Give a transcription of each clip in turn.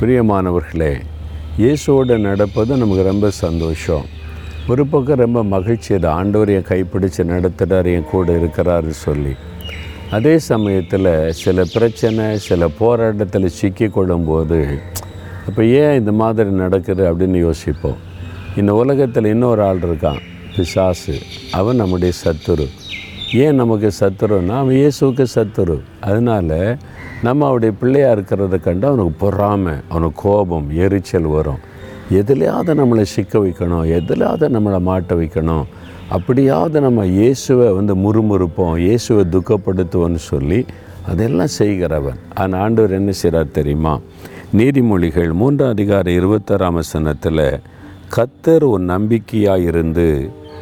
பிரியமானவர்களே இயேசுவோடு நடப்பது நமக்கு ரொம்ப சந்தோஷம். ஒரு பக்கம் ரொம்ப மகிழ்ச்சி அது ஆண்டவர் என் கைப்பிடிச்சு நடத்துகிறார் என் கூட இருக்கிறாரு சொல்லி. அதே சமயத்தில் சில பிரச்சனை சில போராட்டத்தில் சிக்கி கொள்ளும்போது அப்போ ஏன் இந்த மாதிரி நடக்குது அப்படின்னு யோசிப்போம். இந்த உலகத்தில் இன்னொரு ஆள் இருக்கான் பிசாசு. அவன் நம்முடைய சத்துரு. ஏன் நமக்கு சத்துருன்னா அவன் இயேசுவுக்கு சத்துரு. அதனால் நம்ம அவருடைய பிள்ளையாக இருக்கிறத கண்டு அவனுக்கு பொறாமை அவனுக்கு கோபம் எரிச்சல் வரும். எதுலையாவது நம்மளை சிக்க வைக்கணும் எதுலையாவது நம்மளை மாட்ட வைக்கணும். அப்படியாவது நம்ம இயேசுவை வந்து முறுமுறுப்போம் இயேசுவை துக்கப்படுத்துவோன்னு சொல்லி அதெல்லாம் செய்கிறவன். அந்த ஆண்டவர் என்ன செய்கிறார் தெரியுமா? நீதிமொழிகள் மூன்றாம் அதிகார இருபத்தாறாம் வசனத்தில் கத்தர் உன் நம்பிக்கையாக இருந்து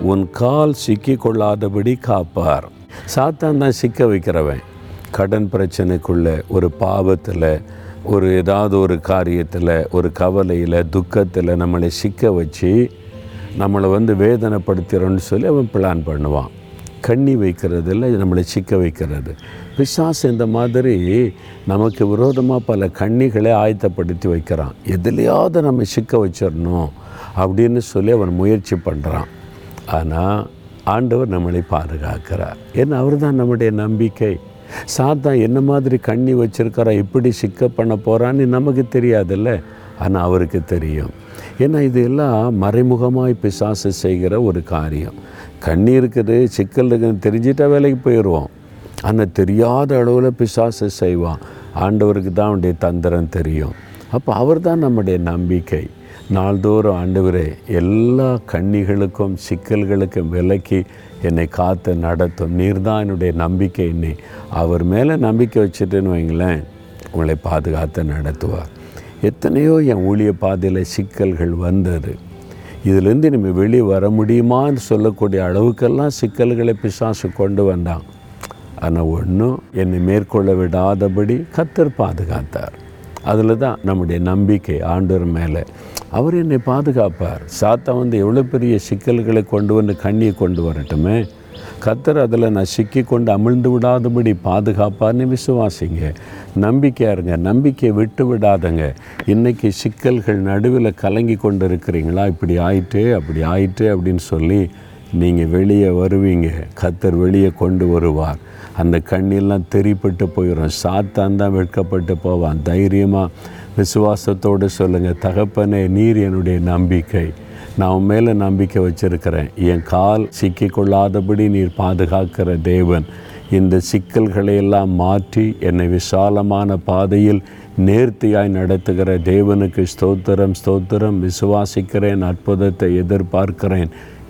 உன் கால் சிக்கி கொள்ளாதபடி காப்பார். சாத்தான் தான் சிக்க வைக்கிறவன். கடன் பிரச்சனைக்குள்ள ஒரு பாவத்தில் ஒரு ஏதாவது ஒரு காரியத்தில் ஒரு கவலையில் துக்கத்தில் நம்மளை சிக்க வச்சு நம்மளை வந்து வேதனைப்படுத்துகிறோன்னு சொல்லி அவன் பிளான் பண்ணுவான். கண்ணி வைக்கிறதில்ல நம்மளை சிக்க வைக்கிறது. பிசாசு இந்த மாதிரி நமக்கு விரோதமாக பல கண்ணிகளை ஆயத்தப்படுத்தி வைக்கிறான். எதுலையாவது நம்ம சிக்க வச்சிடணும் அப்படின்னு சொல்லி அவன் முயற்சி பண்ணுறான் ஆனால் ஆண்டவர் நம்மளை பாதுகாக்கிறார். ஏன்னா அவர் தான் நம்முடைய நம்பிக்கை. சாத்தா என்ன மாதிரி கண்ணி வச்சுருக்காரா எப்படி சிக்க பண்ண போகிறான்னு நமக்கு தெரியாதுல்ல. ஆனால் அவருக்கு தெரியும். ஏன்னா இது எல்லாம் மறைமுகமாய் பிசாசு செய்கிற ஒரு காரியம். கண்ணி இருக்குது சிக்கல் இருக்குதுன்னு தெரிஞ்சிட்டா வேலைக்கு போயிடுவோம். ஆனால் தெரியாத அளவில் பிசாசு செய்வான். ஆண்டவருக்கு தான் அவனுடைய தந்திரம் தெரியும். அப்போ அவர் தான் நம்முடைய நம்பிக்கை. நாள்தோறும் ஆண்டவரே எல்லா கண்ணிகளுக்கும் சிக்கல்களுக்கும் விலக்கி என்னை காத்து நடத்தும். நீர் தான் என்னுடைய நம்பிக்கை. என்னை அவர் மேலே நம்பிக்கை வச்சுட்டுன்னு வைங்களேன் உங்களை பாதுகாத்து நடத்துவார். எத்தனையோ என் ஊழிய பாதையில் சிக்கல்கள் வந்தது. இதிலேருந்து நம்ம வெளியே வர முடியுமான்னு சொல்லக்கூடிய அளவுக்கெல்லாம் சிக்கல்களை பிசாசு கொண்டு வந்தான். ஆனால் ஒன்றும் என்னை மேற்கொள்ள விடாதபடி கத்தர் பாதுகாத்தார். அதில் தான் நம்முடைய நம்பிக்கை ஆண்டவர் மேலே. அவர் என்னை பாதுகாப்பார். சாத்தா வந்து எவ்வளோ பெரிய சிக்கல்களை கொண்டு வந்து கண்ணியை கொண்டு வரட்டுமே. கத்தர் அதில் நான் சிக்கி கொண்டு அமிழ்ந்து விடாதபடி பாதுகாப்பார்னு விசுவாசிங்க. நம்பிக்கையாக இருங்க. நம்பிக்கையை விட்டு விடாதங்க. இன்றைக்கி சிக்கல்கள் நடுவில் கலங்கி கொண்டு இருக்கிறீங்களா இப்படி ஆயிட்டு அப்படி ஆயிட்டு அப்படின்னு சொல்லி நீங்கள் வெளியே வருவீங்க. கத்தர் வெளியே கொண்டு வருவார். அந்த கண்ணெல்லாம் தெரிப்பட்டு போயிடும் சாத்தான் தான் வெட்கப்பட்டு போவான். தைரியமாக விசுவாசத்தோடு சொல்லுங்கள் தகப்பனே நீர் என்னுடைய நம்பிக்கை. நான் உன் மேலே நம்பிக்கை வச்சிருக்கிறேன். என் கால் சிக்கிக்கொள்ளாதபடி நீர் பாதுகாக்கிற தேவன். இந்த சிக்கல்களை எல்லாம் மாற்றி என்னை விசாலமான பாதையில் நேர்த்தியாய் நடத்துகிற தேவனுக்கு ஸ்தோத்திரம் ஸ்தோத்திரம். விசுவாசிக்கிறேன் அற்புதத்தை எதிர்பார்க்கிறேன்.